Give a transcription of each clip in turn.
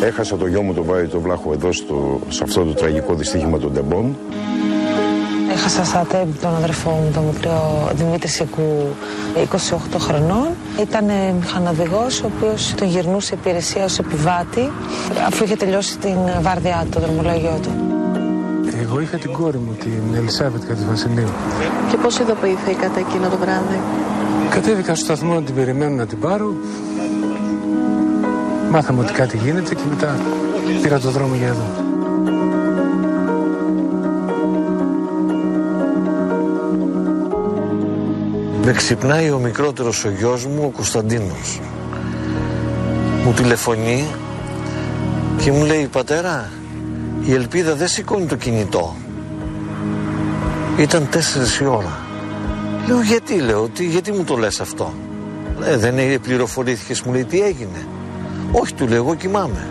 Έχασα το γιο μου τον Βάη το Βλάχο εδώ στο, σε αυτό το τραγικό δυστύχημα των Τεμπών. Έχασα στα τέμπη τον αδερφό μου, τον μικρό Δημήτρη Σικού, 28 χρονών. Ήταν μηχανοδηγός, ο οποίος τον γυρνούσε υπηρεσία ως επιβάτη, αφού είχε τελειώσει την βάρδιά του, το δρομολόγιο του. Εγώ είχα την κόρη μου, την Ελισάβετ κατά Βασιλείου. Και πώς ειδοποιηθήκατε εκείνο το βράδυ; Κατέβηκα στο σταθμό να την περιμένω να την πάρω. Μάθαμε ότι κάτι γίνεται και μετά πήρα το δρόμο για εδώ. Με ξυπνάει ο μικρότερος ο γιος μου, ο Κωνσταντίνος. Μου τηλεφωνεί και μου λέει «Πατέρα, η Ελπίδα δεν σηκώνει το κινητό». Ήταν τέσσερις η ώρα. Λέω «Γιατί» λέω, τι, «γιατί μου το λες αυτό». Ε, δεν πληροφορήθηκες, μου λέει «Τι έγινε». Όχι, του λέω, εγώ κοιμάμαι.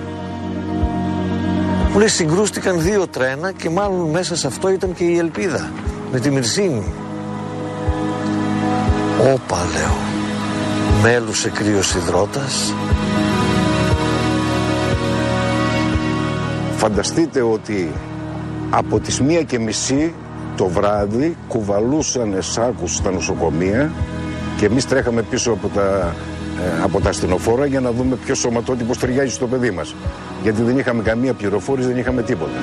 Μου λέει συγκρούστηκαν δύο τρένα και μάλλον μέσα σε αυτό ήταν και η ελπίδα με τη Μυρσίνη. Όπα λέω, μέλουσε κρύος υδρότας. Φανταστείτε ότι από τις μία και μισή το βράδυ κουβαλούσαν σάκους στα νοσοκομεία και εμείς τρέχαμε πίσω από τα ε, από τα αστυνοφόρα για να δούμε ποιο σωματότυπος ταιριάζει στο παιδί μας. Γιατί δεν είχαμε καμία πληροφόρηση, δεν είχαμε τίποτα.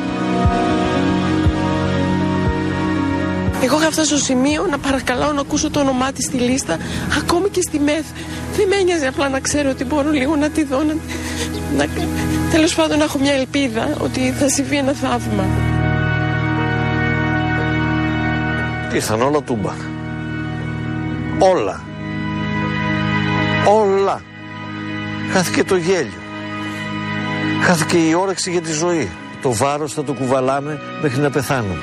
Εγώ είχα φτάσει στο σημείο να παρακαλάω να ακούσω το όνομά της στη λίστα, ακόμη και στη ΜΕΘ. Δεν με ένοιαζε απλά να ξέρω ότι μπορώ λίγο να τη δω. Να, να, Τέλος πάντων, να έχω μια ελπίδα ότι θα συμβεί ένα θαύμα. Ήρθαν όλα τούμπα. Όλα. Όλα. Χάθηκε το γέλιο. Χάθηκε η όρεξη για τη ζωή. Το βάρος θα το κουβαλάμε μέχρι να πεθάνουμε.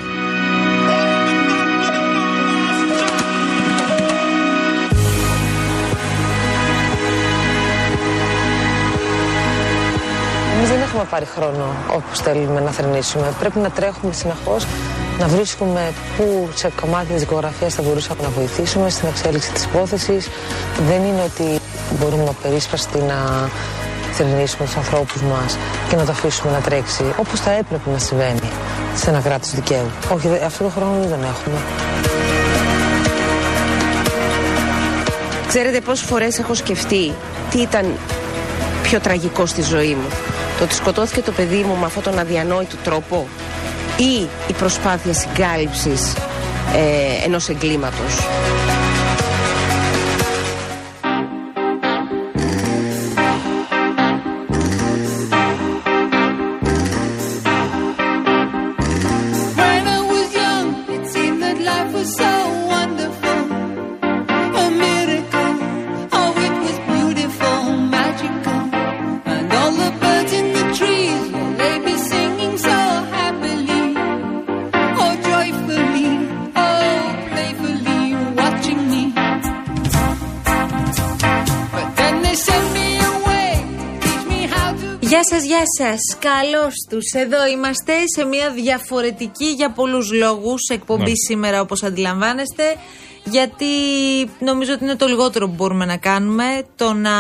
Εμείς δεν έχουμε πάρει χρόνο όπως θέλουμε να θρυνήσουμε. Πρέπει να τρέχουμε συνεχώς, να βρίσκουμε πού σε κομμάτι της δικογραφίας θα μπορούσαμε να βοηθήσουμε στην εξέλιξη της υπόθεσης. Δεν είναι ότι μπορούμε να περίσπαστη να θρυνήσουμε τους ανθρώπους μας και να το αφήσουμε να τρέξει όπως θα έπρεπε να συμβαίνει σε ένα κράτος δικαίου. Όχι, αυτό το χρόνο δεν τον έχουμε. Ξέρετε πόσες φορές έχω σκεφτεί τι ήταν πιο τραγικό στη ζωή μου; Το ότι σκοτώθηκε το παιδί μου με αυτόν τον αδιανόητο τρόπο ή η προσπάθεια συγκάλυψης ε, ενός εγκλήματος; Γεια σας, γεια σας. Καλώς τους. Εδώ είμαστε σε μια διαφορετική για πολλούς λόγους εκπομπή Ναι. σήμερα όπως αντιλαμβάνεστε. Γιατί νομίζω ότι είναι το λιγότερο που μπορούμε να κάνουμε το να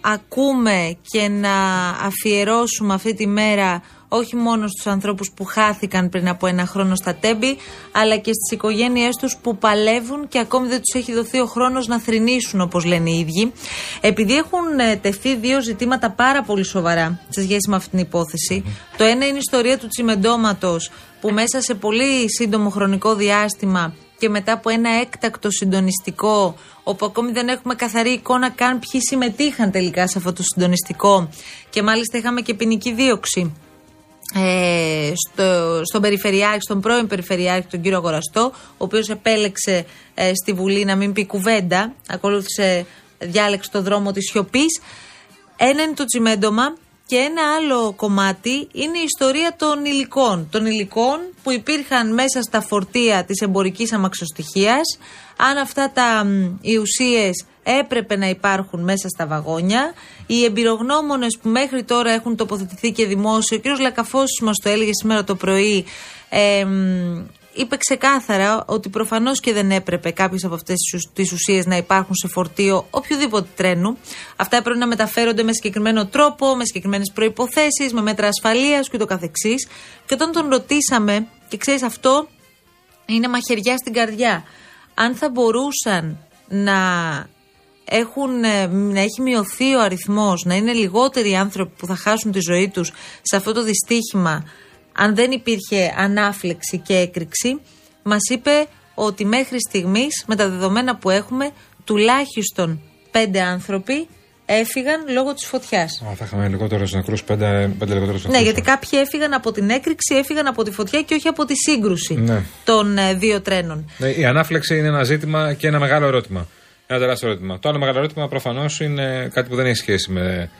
ακούμε και να αφιερώσουμε αυτή τη μέρα όχι μόνο στους ανθρώπους που χάθηκαν πριν από ένα χρόνο στα τέμπη αλλά και στις οικογένειές τους που παλεύουν και ακόμη δεν τους έχει δοθεί ο χρόνος να θρηνήσουν όπως λένε οι ίδιοι. Επειδή έχουν ε, τεθεί δύο ζητήματα πάρα πολύ σοβαρά σε σχέση με αυτή την υπόθεση. Το ένα είναι η ιστορία του τσιμεντόματος που μέσα σε πολύ σύντομο χρονικό διάστημα και μετά από ένα έκτακτο συντονιστικό, όπου ακόμη δεν έχουμε καθαρή εικόνα καν ποιοι συμμετείχαν τελικά σε αυτό το συντονιστικό και μάλιστα είχαμε και ποινική δίωξη ε, στο, στον Περιφερειάρχη, στον πρώην Περιφερειάρχη, τον κύριο Αγοραστό, ο οποίος επέλεξε ε, στη Βουλή να μην πει κουβέντα, ακολούθησε, διάλεξε το δρόμο της σιωπής. Ένα είναι το τσιμέντομα και ένα άλλο κομμάτι είναι η ιστορία των υλικών. Των υλικών που υπήρχαν μέσα στα φορτία της εμπορικής αμαξοστοιχίας, αν αυτά τα μ, οι ουσίες έπρεπε να υπάρχουν μέσα στα βαγόνια. Οι εμπειρογνώμονες που μέχρι τώρα έχουν τοποθετηθεί και δημόσιο, ο κ. Λακαφός μας το έλεγε σήμερα το πρωί, ε, μ, είπε ξεκάθαρα ότι προφανώς και δεν έπρεπε κάποιες από αυτές τις ουσ- τις ουσίες να υπάρχουν σε φορτίο οποιοδήποτε τρένου. Αυτά έπρεπε να μεταφέρονται με συγκεκριμένο τρόπο, με συγκεκριμένες προϋποθέσεις, με μέτρα ασφαλείας και ούτω καθεξής. Και όταν τον ρωτήσαμε, και ξέρεις αυτό είναι μαχαιριά στην καρδιά, αν θα μπορούσαν να έχουν, ε, να έχει μειωθεί ο αριθμός, να είναι λιγότεροι οι άνθρωποι που θα χάσουν τη ζωή τους σε αυτό το δυστύχημα, αν δεν υπήρχε ανάφλεξη και έκρηξη, μας είπε ότι μέχρι στιγμής, με τα δεδομένα που έχουμε, τουλάχιστον πέντε άνθρωποι έφυγαν λόγω της φωτιάς. Α, θα είχαμε λιγότερους νεκρούς, πέντε, πέντε λιγότερους νεκρούς. Ναι, γιατί κάποιοι έφυγαν από την έκρηξη, έφυγαν από τη φωτιά και όχι από τη σύγκρουση Ναι. των ε, δύο τρένων. Ναι, η ανάφλεξη είναι ένα ζήτημα και ένα μεγάλο ερώτημα. Ένα τεράστιο ερώτημα. Το άλλο μεγάλο ερώτημα προφανώς είναι κάτι που δεν έχει σχέση με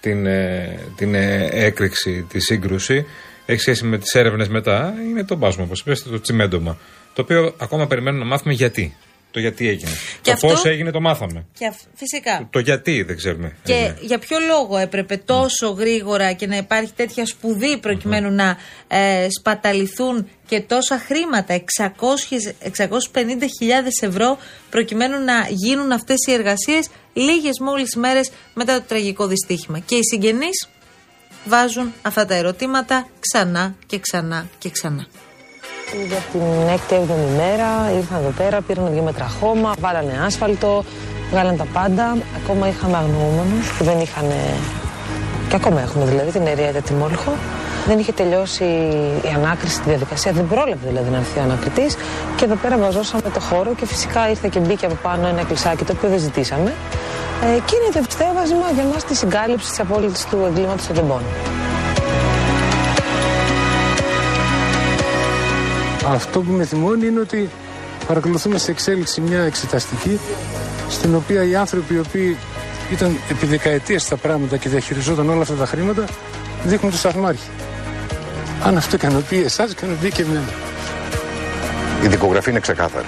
την, ε, την ε, έκρηξη, τη σύγκρουση. Έχει σχέση με τις έρευνες μετά. Είναι το μπάσμα, όπως είπες, το τσιμέντομα. Το οποίο ακόμα περιμένουμε να μάθουμε γιατί. Το γιατί έγινε. Και το αυτό- πώ έγινε το μάθαμε. Και αφ- φυσικά. Το γιατί δεν ξέρουμε. Και έγινε. για ποιο λόγο έπρεπε τόσο γρήγορα και να υπάρχει τέτοια σπουδή προκειμένου να ε, σπαταληθούν και τόσα χρήματα, 600 650.000 ευρώ, προκειμένου να γίνουν αυτές οι εργασίες λίγες μόλις μέρες μετά το τραγικό δυστύχημα. Και οι συγγενείς βάζουν αυτά τα ερωτήματα ξανά και ξανά και ξανά. Για την έκτη έβδομη μέρα ήρθαν εδώ πέρα, πήραν δύο μέτρα χώμα, βάλανε άσφαλτο, βγάλαν τα πάντα. Ακόμα είχαμε αγνοούμενους που δεν είχαν. Και ακόμα έχουμε δηλαδή την Ερία τη Μόλχο. Δεν είχε τελειώσει η ανάκριση στη διαδικασία, δεν πρόλαβε δηλαδή να έρθει ο ανακριτής. Και εδώ πέρα βαζώσαμε το χώρο και φυσικά ήρθε και μπήκε από πάνω ένα κλεισάκι το οποίο δεν ζητήσαμε. Ε, και είναι το ευστέβασμα για μας τη συγκάλυψη της απόλυτης του εγκλήματος των τεμπών. Αυτό που με θυμώνει είναι ότι παρακολουθούμε σε εξέλιξη μια εξεταστική στην οποία οι άνθρωποι οι οποίοι ήταν επί δεκαετίες στα πράγματα και διαχειριζόταν όλα αυτά τα χρήματα δείχνουν το σταθμάρχη. Αν αυτό ικανοποιεί εσάς, ικανοποιεί και εμένα. Η δικογραφή είναι ξεκάθαρη.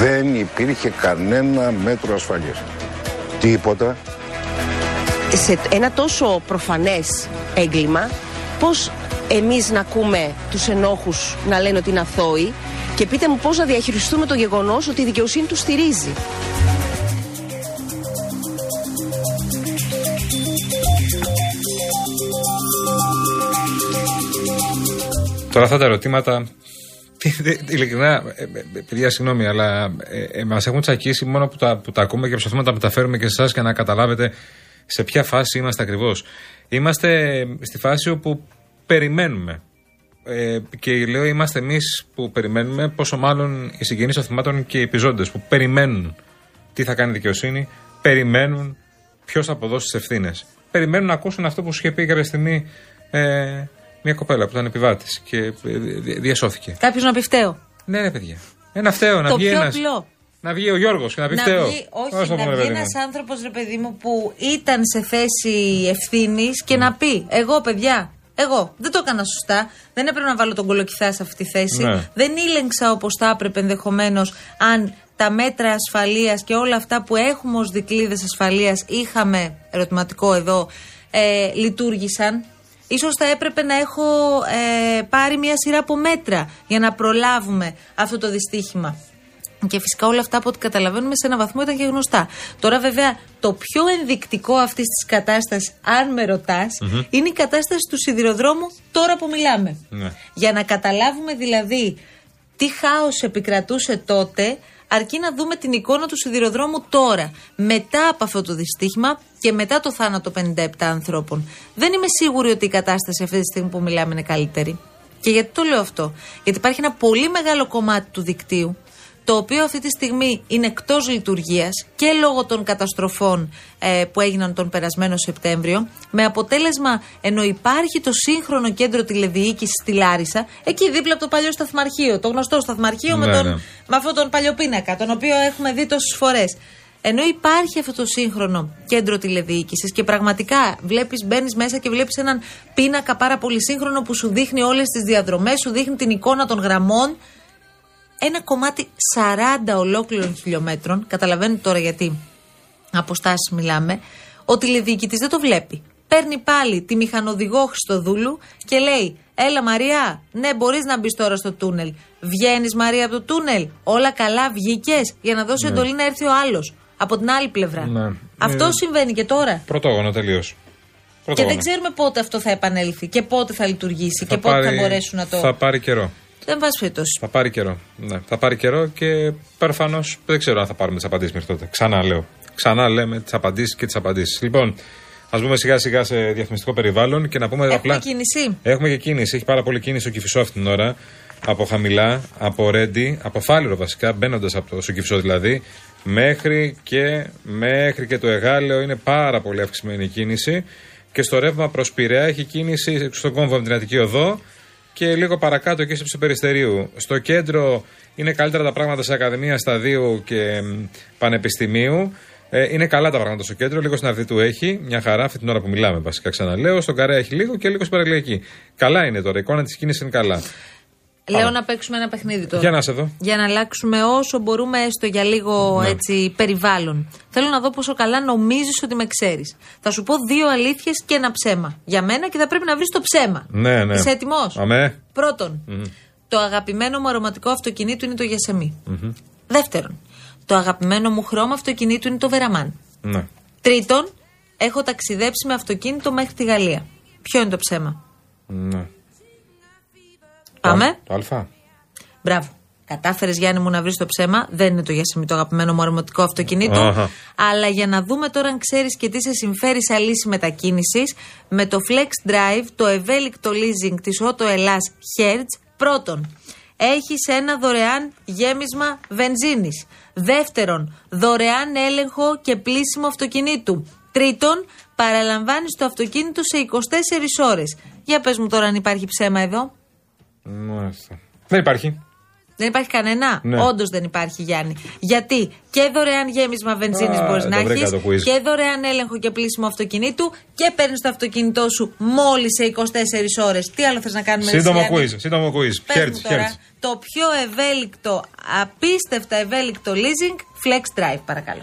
Δεν υπήρχε κανένα μέτρο ασφαλείας. Τίποτα. σε ένα τόσο προφανές έγκλημα, πώς εμείς να ακούμε τους ενόχους να λένε ότι είναι αθώοι και πείτε μου πώς να διαχειριστούμε το γεγονός ότι η δικαιοσύνη τους στηρίζει. Τώρα αυτά τα ερωτήματα. Ειλικρινά, ε, ε, παιδιά, συγγνώμη, αλλά ε, ε, μας έχουν τσακίσει μόνο που τα, που τα ακούμε και προσπαθούμε να τα μεταφέρουμε και σε εσάς και να καταλάβετε σε ποια φάση είμαστε ακριβώς. Είμαστε στη φάση όπου περιμένουμε. Ε, και λέω είμαστε εμείς που περιμένουμε, πόσο μάλλον οι συγγενείς των θυμάτων και οι επιζώντες που περιμένουν τι θα κάνει η δικαιοσύνη, περιμένουν ποιος θα αποδώσει τις ευθύνες. Περιμένουν να ακούσουν αυτό που σου είχε πει κάποια στιγμή ε, μια κοπέλα που ήταν επιβάτης και ε, δι- διασώθηκε. Κάποιος να πει φταίω. Ναι, ρε παιδιά. Ένα φταίω, να το βγει πιο ένας- απλό. Να βγει ο Γιώργος και να πει να φταίω. βγει, Ας όχι, το να πούμε, βγει παιδί ένας μου. άνθρωπος, ρε παιδί μου, που ήταν σε θέση ευθύνης και να πει: Εγώ, παιδιά, εγώ δεν το έκανα σωστά. Δεν έπρεπε να βάλω τον κολοκυθά σε αυτή τη θέση. Ναι. Δεν ήλεγξα όπως θα έπρεπε ενδεχομένως αν τα μέτρα ασφαλείας και όλα αυτά που έχουμε ως δικλείδες ασφαλείας είχαμε, ερωτηματικό εδώ, ε, λειτουργήσαν. Ίσως θα έπρεπε να έχω ε, πάρει μια σειρά από μέτρα για να προλάβουμε αυτό το δυστύχημα. Και φυσικά όλα αυτά από ό,τι καταλαβαίνουμε σε ένα βαθμό ήταν και γνωστά. Τώρα, βέβαια, το πιο ενδεικτικό αυτής της κατάστασης, αν με ρωτα είναι η κατάσταση του σιδηροδρόμου τώρα που μιλάμε. Ναι. Για να καταλάβουμε δηλαδή τι χάος επικρατούσε τότε, αρκεί να δούμε την εικόνα του σιδηροδρόμου τώρα, μετά από αυτό το δυστύχημα και μετά το θάνατο 57 ανθρώπων. Δεν είμαι σίγουρη ότι η κατάσταση αυτή τη στιγμή που μιλάμε είναι καλύτερη. Και γιατί το λέω αυτό, Γιατί υπάρχει ένα πολύ μεγάλο κομμάτι του δικτύου το οποίο αυτή τη στιγμή είναι εκτός λειτουργίας και λόγω των καταστροφών ε, που έγιναν τον περασμένο Σεπτέμβριο με αποτέλεσμα ενώ υπάρχει το σύγχρονο κέντρο τηλεδιοίκησης στη Λάρισα εκεί δίπλα από το παλιό σταθμαρχείο, το γνωστό σταθμαρχείο με, Ναι, τον, ναι. με αυτόν τον παλιοπίνακα τον οποίο έχουμε δει τόσες φορές ενώ υπάρχει αυτό το σύγχρονο κέντρο τηλεδιοίκησης και πραγματικά βλέπεις, μπαίνεις μέσα και βλέπεις έναν πίνακα πάρα πολύ σύγχρονο που σου δείχνει όλες τις διαδρομές, σου δείχνει την εικόνα των γραμμών ένα κομμάτι 40 ολόκληρων χιλιόμετρων, καταλαβαίνετε τώρα γιατί αποστάσει μιλάμε, ο τηλεδιοικητή δεν το βλέπει. παίρνει πάλι τη μηχανοδηγό Χριστοδούλου και λέει: Έλα Μαρία, ναι, μπορείς να μπεις τώρα στο τούνελ. Βγαίνεις Μαρία από το τούνελ. Όλα καλά, βγήκες για να δώσει εντολή να έρθει ο άλλος. Από την άλλη πλευρά. Ναι. Αυτό Ε, συμβαίνει και τώρα. Πρωτόγωνο τελείως. Και δεν ξέρουμε πότε αυτό θα επανέλθει και πότε θα λειτουργήσει και πότε θα μπορέσουν να το. Θα πάρει καιρό. Δεν πάση περιπτώσει. Θα πάρει καιρό. Ναι, θα πάρει καιρό και προφανώς δεν ξέρω αν θα πάρουμε τις απαντήσεις μέχρι τότε. Ξανά λέω. Ξανά λέμε τις απαντήσεις και τις απαντήσεις. Λοιπόν, ας μπούμε σιγά σιγά σε διαφημιστικό περιβάλλον και να πούμε Έχουμε απλά. κίνηση. Έχουμε και κίνηση. Έχει πάρα πολύ κίνηση ο Κυφισό αυτή την ώρα. Από χαμηλά, από ρέντι, από φάληρο βασικά, μπαίνοντας από το στο Κυφισό δηλαδή, μέχρι και, μέχρι και το Εγάλεο είναι πάρα πολύ αυξημένη η κίνηση. Και στο ρεύμα προς Πειραιά έχει κίνηση στον κόμβο από την Αττική Οδό και λίγο παρακάτω και στο Περιστερίου. Στο κέντρο είναι καλύτερα τα πράγματα σε Ακαδημία Σταδίου και μ, Πανεπιστημίου. Ε, είναι καλά τα πράγματα στο κέντρο, λίγο στην Αρδιτού έχει, μια χαρά αυτή την ώρα που μιλάμε βασικά ξαναλέω. Στον Καρέα έχει λίγο και λίγο στην Παραλιακή. Καλά είναι τώρα, η εικόνα της κίνηση είναι καλά. Λέω να παίξουμε ένα παιχνίδι τώρα. Για να σε δω. Για να αλλάξουμε όσο μπορούμε έστω για λίγο Ναι. έτσι περιβάλλον. Θέλω να δω πόσο καλά νομίζεις ότι με ξέρεις. Θα σου πω δύο αλήθειες και ένα ψέμα. Για μένα και θα πρέπει να βρεις το ψέμα. Ναι, ναι. Είσαι έτοιμος; Αμέ. Πρώτον, το αγαπημένο μου αρωματικό αυτοκινήτου είναι το γιασεμι Δεύτερον, το αγαπημένο μου χρώμα αυτοκινήτου είναι το βεραμάν. Ναι. Τρίτον, έχω ταξιδέψει με αυτοκίνητο μέχρι τη Γαλλία. Ποιο είναι το ψέμα; ναι. Πάμε. Το Α. Μπράβο. Κατάφερες Γιάννη μου να βρεις το ψέμα. Δεν είναι το Γιασεμί το αγαπημένο μου αρωματικό αυτοκίνητο. Αχα. Αλλά για να δούμε τώρα αν ξέρεις και τι σε συμφέρει σαν λύση μετακίνησης, με το Flex Drive, το ευέλικτο leasing της Auto Ελλάς Hertz, πρώτον, έχεις ένα δωρεάν γέμισμα βενζίνης. Δεύτερον, δωρεάν έλεγχο και πλήσιμο αυτοκινήτου. Τρίτον, παραλαμβάνεις το αυτοκίνητο σε 24 ώρες. Για πες μου τώρα αν υπάρχει ψέμα εδώ. Μάλιστα. Δεν υπάρχει. Δεν υπάρχει κανένα; Ναι. Όντως δεν υπάρχει, Γιάννη. Γιατί και δωρεάν γέμισμα βενζίνης Α, μπορείς το να βρήκα έχεις το quiz. και δωρεάν έλεγχο και πλήσιμο αυτοκινήτου και παίρνεις το αυτοκίνητό σου μόλις σε 24 ώρες. Τι άλλο θες να κάνουμε Σύντομο εσύ, Γιάννη; quiz. Σύντομο quiz. Πες μου Χέρτ, τώρα, χέρτ. το πιο ευέλικτο, απίστευτα ευέλικτο leasing, Flex Drive, παρακαλώ.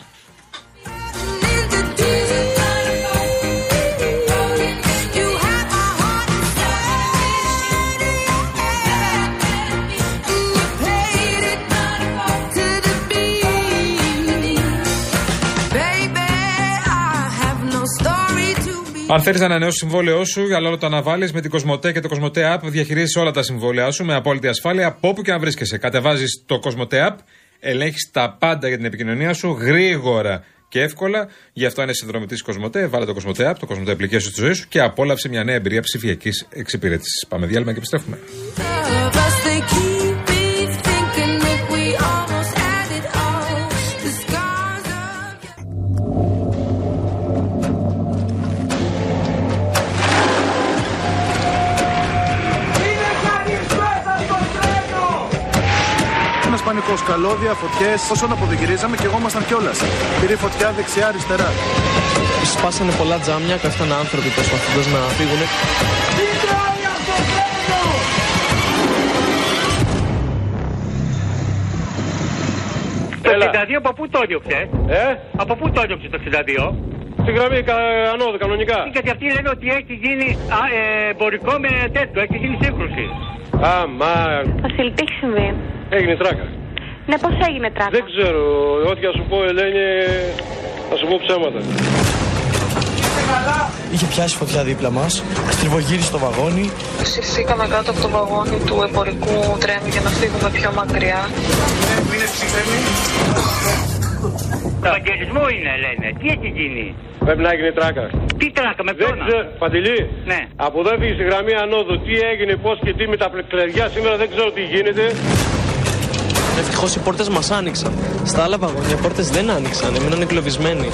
Αν θέλεις να ανανεώσεις το συμβόλαιό σου, αλλά όλο το αναβάλεις με την Κοσμοτέ και το Κοσμοτέ App, διαχειρίζεις όλα τα συμβόλαιά σου με απόλυτη ασφάλεια από όπου και αν βρίσκεσαι. Κατεβάζεις το Κοσμοτέ App, ελέγχεις τα πάντα για την επικοινωνία σου γρήγορα και εύκολα. Γι' αυτό αν είσαι συνδρομητής Κοσμοτέ, βάλε το Κοσμοτέ App, το Κοσμοτέ Application στη ζωή σου και απόλαυσε μια νέα εμπειρία ψηφιακής εξυπηρέτησης. Πάμε διάλειμμα και επιστρέφουμε. Καλώδια, φωτιές. Όσον αποδηγυρίζαμε και εγώ ήμασταν κιόλας. Πήρε φωτιά δεξιά-αριστερά. Σπάσανε πολλά τζάμια, κάφτανε άνθρωποι προσπαθώντα να φύγουν. Το 62 από πού το έδιωξε, Ε, από πού το έδιωξε το 62. στη γραμμή κα- ανώδου κανονικά. Γιατί αυτοί λένε ότι έχει γίνει α, ε, εμπορικό με τέτοιο, έχει γίνει σύγκρουση. Α, μα Βασίλη, τι έχει συμβεί; έγινε τράκα. Ναι, πώς έγινε τράκα. Δεν ξέρω, ό,τι θα σου πω Ελένη, θα σου πω ψέματα. Είχε πιάσει φωτιά δίπλα μας, στριβογύρισε το βαγόνι. Σηκώθηκαμε κάτω από το βαγόνι του εμπορικού τρένου για να φύγουμε πιο μακριά. Ευαγγελισμό είναι, λένε. Τι έχει γίνει; Πρέπει να έγινε τράκα. Τι τράκα με Δεν ποιον. ξέρω, Παντελή, Ναι. από εδώ έφυγε στη γραμμή ανώδου, τι έγινε, πώς και τι με τα κλειδιά σήμερα δεν ξέρω τι γίνεται. Ευτυχώς οι πόρτες μας άνοιξαν. Στα άλλα βαγόνια οι πόρτες δεν άνοιξαν, έμειναν εγκλωβισμένοι.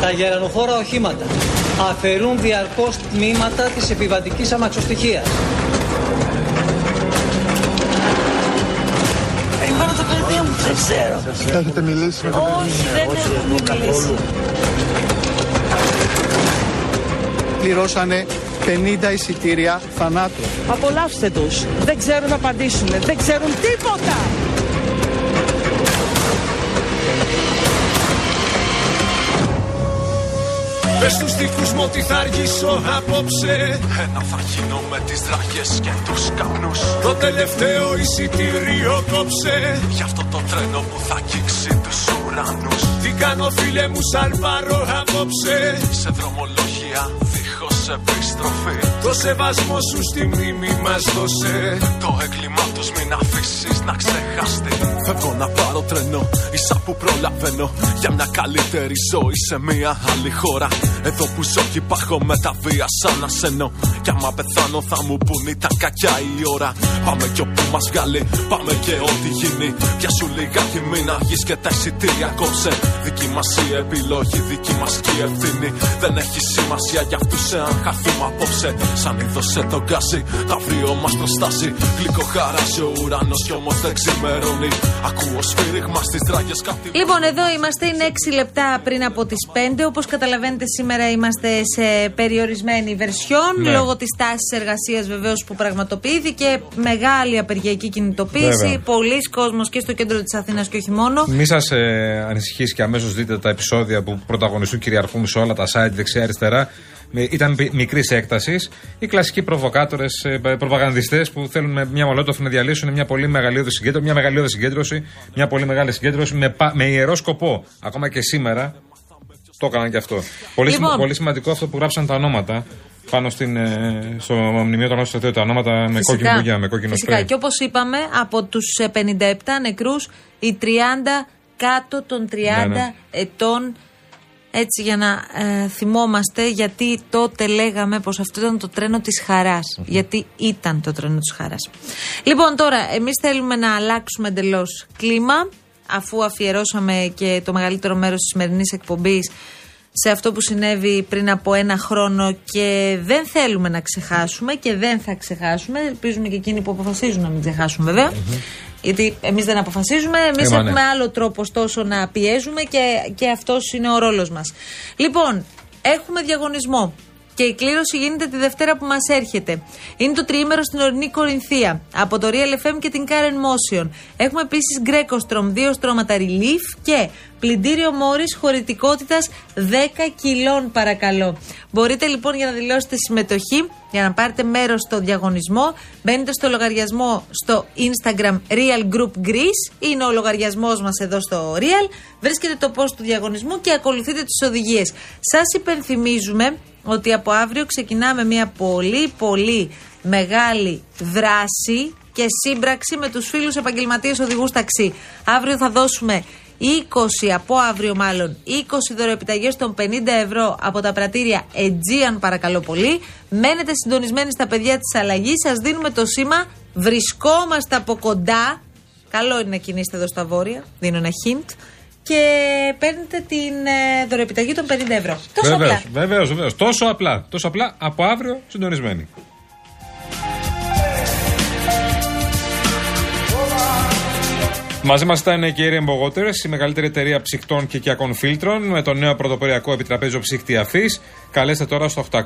Τα γερανοχώρα οχήματα αφαιρούν διαρκώς τμήματα της επιβατικής αμαξοστοιχίας. Περιμένω τα παιδιά μου, δεν ξέρω. Έχετε μιλήσει με τον Όχι, δεν έχουμε μιλήσει. Πληρώσανε 50 εισιτήρια θανάτου. Απολαύστε τους. Δεν ξέρουν να απαντήσουν. Δεν ξέρουν τίποτα. Πες στους τοίχους μου ότι θα αργήσω απόψε. Ένα θα γίνω με τις δραγές και τους καπνούς. Το τελευταίο εισιτήριο κόψε. Γι' αυτό το τρένο που θα αγγίξει τους ουρανούς. Τι κάνω φίλε μου σαλπαρώ απόψε. Σε δρομολόγια δίχως επιστροφή. Το σεβασμό σου στη μνήμη μας δώσε. Το έγκλημα τους μην αφήσεις να ξεχαστεί Φεύγω να πάρω τρένο, ίσα που προλαβαίνω. Για μια καλύτερη ζωή σε μια άλλη χώρα. Εδώ που ζω και υπάρχω με τα βία σαν να σένω. Κι άμα πεθάνω θα μου πουν ήταν κακιά η ώρα. Πάμε κι όπου μας βγάλει, πάμε και ό,τι γίνει. Πιάσου λιγάκι μην αργείς και τα εισιτήρια κόψε. Δική μας η επιλογή, δική μας και η ευθύνη. Δεν έχει σημασία για αυτούς εάν χαθούμε απόψε Σαν είδωσε το γκάζι, τα αύριο μας προστάσει Γλυκό χαράζει ο ουρανός κι όμως δεν ξημερώνει Ακούω σφύριγμα στις τράγες κάτι Λοιπόν, εδώ είμαστε, είναι 6 λεπτά πριν από τις 5. Όπως καταλαβαίνετε, σήμερα είμαστε σε περιορισμένη βερσιόν Ναι. λόγω της τάσης εργασίας βεβαίως που πραγματοποιήθηκε. Μεγάλη απεργιακή κινητοποίηση. Βέβαια. Πολλοί κόσμος και στο κέντρο της Αθήνας και όχι μόνο. Μη σας ε, ανησυχήσει και αμέσως δείτε τα επεισόδια που πρωταγωνιστούν κυριαρχούν σε όλα τα site δεξιά-αριστερά. Με- Ήταν μικρής έκτασης. Οι κλασικοί προβοκάτορες, προπαγανδιστές που θέλουν με μια μολότοφ να διαλύσουν μια πολύ μεγαλειώδη συγκέντρωση, μια μεγαλειώδη συγκέντρωση, μια πολύ μεγάλη συγκέντρωση με, πα- με ιερό σκοπό. Ακόμα και σήμερα το έκαναν και αυτό. Πολύ, σημα- Λοιπόν. πολύ σημαντικό αυτό που γράψαν τα ονόματα πάνω στην, ε, στο μνημείο των Όσων τα ονόματα με κόκκινη βουλιά, με κόκκινο Φυσικά. σπρέι. Και όπως είπαμε, από τους 57 νεκρούς, οι 30 κάτω των 30 Ναι, ναι. ετών. Έτσι για να ε, θυμόμαστε γιατί τότε λέγαμε πως αυτό ήταν το τρένο της χαρας Γιατί ήταν το τρένο της χαράς. Λοιπόν τώρα εμείς θέλουμε να αλλάξουμε εντελώς κλίμα αφού αφιερώσαμε και το μεγαλύτερο μέρος της σημερινής εκπομπής σε αυτό που συνέβη πριν από ένα χρόνο και δεν θέλουμε να ξεχάσουμε και δεν θα ξεχάσουμε. Ελπίζουμε και εκείνοι που αποφασίζουν να μην ξεχάσουν βέβαια. Γιατί εμείς δεν αποφασίζουμε, εμείς Ε, μα ναι. έχουμε άλλο τρόπο ωστόσο να πιέζουμε και, και αυτός είναι ο ρόλος μας. Λοιπόν, έχουμε διαγωνισμό. Και η κλήρωση γίνεται τη Δευτέρα που μας έρχεται. Είναι το τριήμερο στην ορεινή Κορινθία. Από το Real FM και την Karen Motion. Έχουμε επίσης Γκρέκοστρομ, δύο στρώματα relief και πλυντήριο μόρις χωρητικότητας 10 κιλών, παρακαλώ. Μπορείτε λοιπόν για να δηλώσετε συμμετοχή, για να πάρετε μέρος στο διαγωνισμό, μπαίνετε στο λογαριασμό στο Instagram Real Group Greece. Είναι ο λογαριασμός μας εδώ στο Real. Βρίσκετε το post του διαγωνισμού και ακολουθείτε τις οδηγίες. Σας υπενθυμίζουμε ότι από αύριο ξεκινάμε μια πολύ πολύ μεγάλη δράση και σύμπραξη με τους φίλους επαγγελματίες οδηγούς ταξί. Αύριο θα δώσουμε 20, από αύριο μάλλον, 20 δωροεπιταγές των 50 ευρώ από τα πρατήρια Aegean παρακαλώ πολύ. Μένετε συντονισμένοι στα παιδιά της αλλαγής, σας δίνουμε το σήμα, βρισκόμαστε από κοντά. Καλό είναι να κινείστε εδώ στα βόρεια, δίνω ένα hint. Και παίρνετε την ε, δωροεπιταγή των 50 ευρώ. Τόσο απλά. Βεβαίως, βεβαίως, βεβαίως. Τόσο απλά. Τόσο απλά από αύριο συντονισμένοι. Μαζί μας ήταν και η Rainbow Waters, η μεγαλύτερη εταιρεία ψυκτών και οικιακών φίλτρων, με το νέο πρωτοποριακό επιτραπέζιο ψύχτη αφής. Καλέστε τώρα στο 801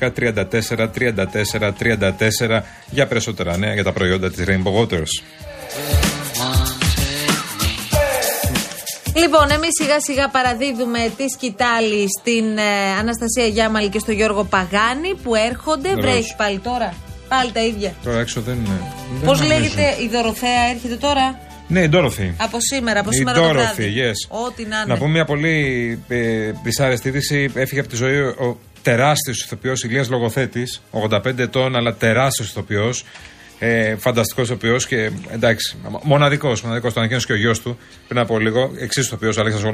11 34 34 34 για περισσότερα νέα για τα προϊόντα της Rainbow Waters. Λοιπόν, εμείς σιγά σιγά παραδίδουμε τη σκητάλη στην ε, Αναστασία Γιάμαλη και στο Γιώργο Παγάνη που έρχονται. Βεβαίως. Βρέχει πάλι τώρα. Πάλι τα ίδια. Τώρα έξω δεν είναι. δεν Πώς νομίζω. λέγεται η Δωροθέα, έρχεται τώρα; Ναι, η Ντόροφη. Από σήμερα, από Η σήμερα το Dorothy, βράδυ. yes. Ό,τι να είναι. Να πούμε μια πολύ ε, δυσάρεστη είδηση. Έφυγε από τη ζωή ο, ο τεράστιος ηθοποιός Ηλίας Λογοθέτης, 85 ετών, αλλά τεράστιος ηθοποιός. Ε, Φανταστικός ηθοποιό και εντάξει, μοναδικός. Μοναδικός, το ανακοίνωσε και ο γιος του πριν από λίγο. Εξίσου ηθοποιό Αλέξανδρος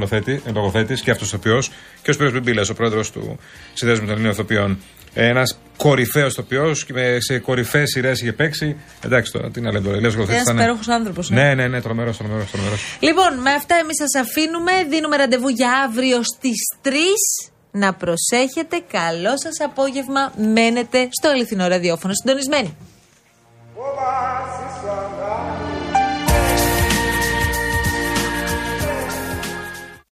Λογοθέτης και αυτός ηθοποιό. Και ο Σπύρος Μπιμπίλας, ο πρόεδρος του Συνδέσμου των Ελλήνων Ηθοποιών. Ένας κορυφαίος ηθοποιό και με- σε κορυφαίες σειρές είχε παίξει. Εντάξει τώρα, τι να λέμε τώρα. Ηλίας Λογοθέτης Ένας ήταν- υπέροχος άνθρωπος. Ναι, ναι, ναι, τρομερός, τρομερός, τρομερός. Λοιπόν, με αυτά εμείς σας αφήνουμε. Δίνουμε ραντεβού για αύριο στις 3. Να προσέχετε. Καλό σας απόγευμα. Μένετε στο αληθινό ραδιόφωνο συντονισμένοι. Oba, sister.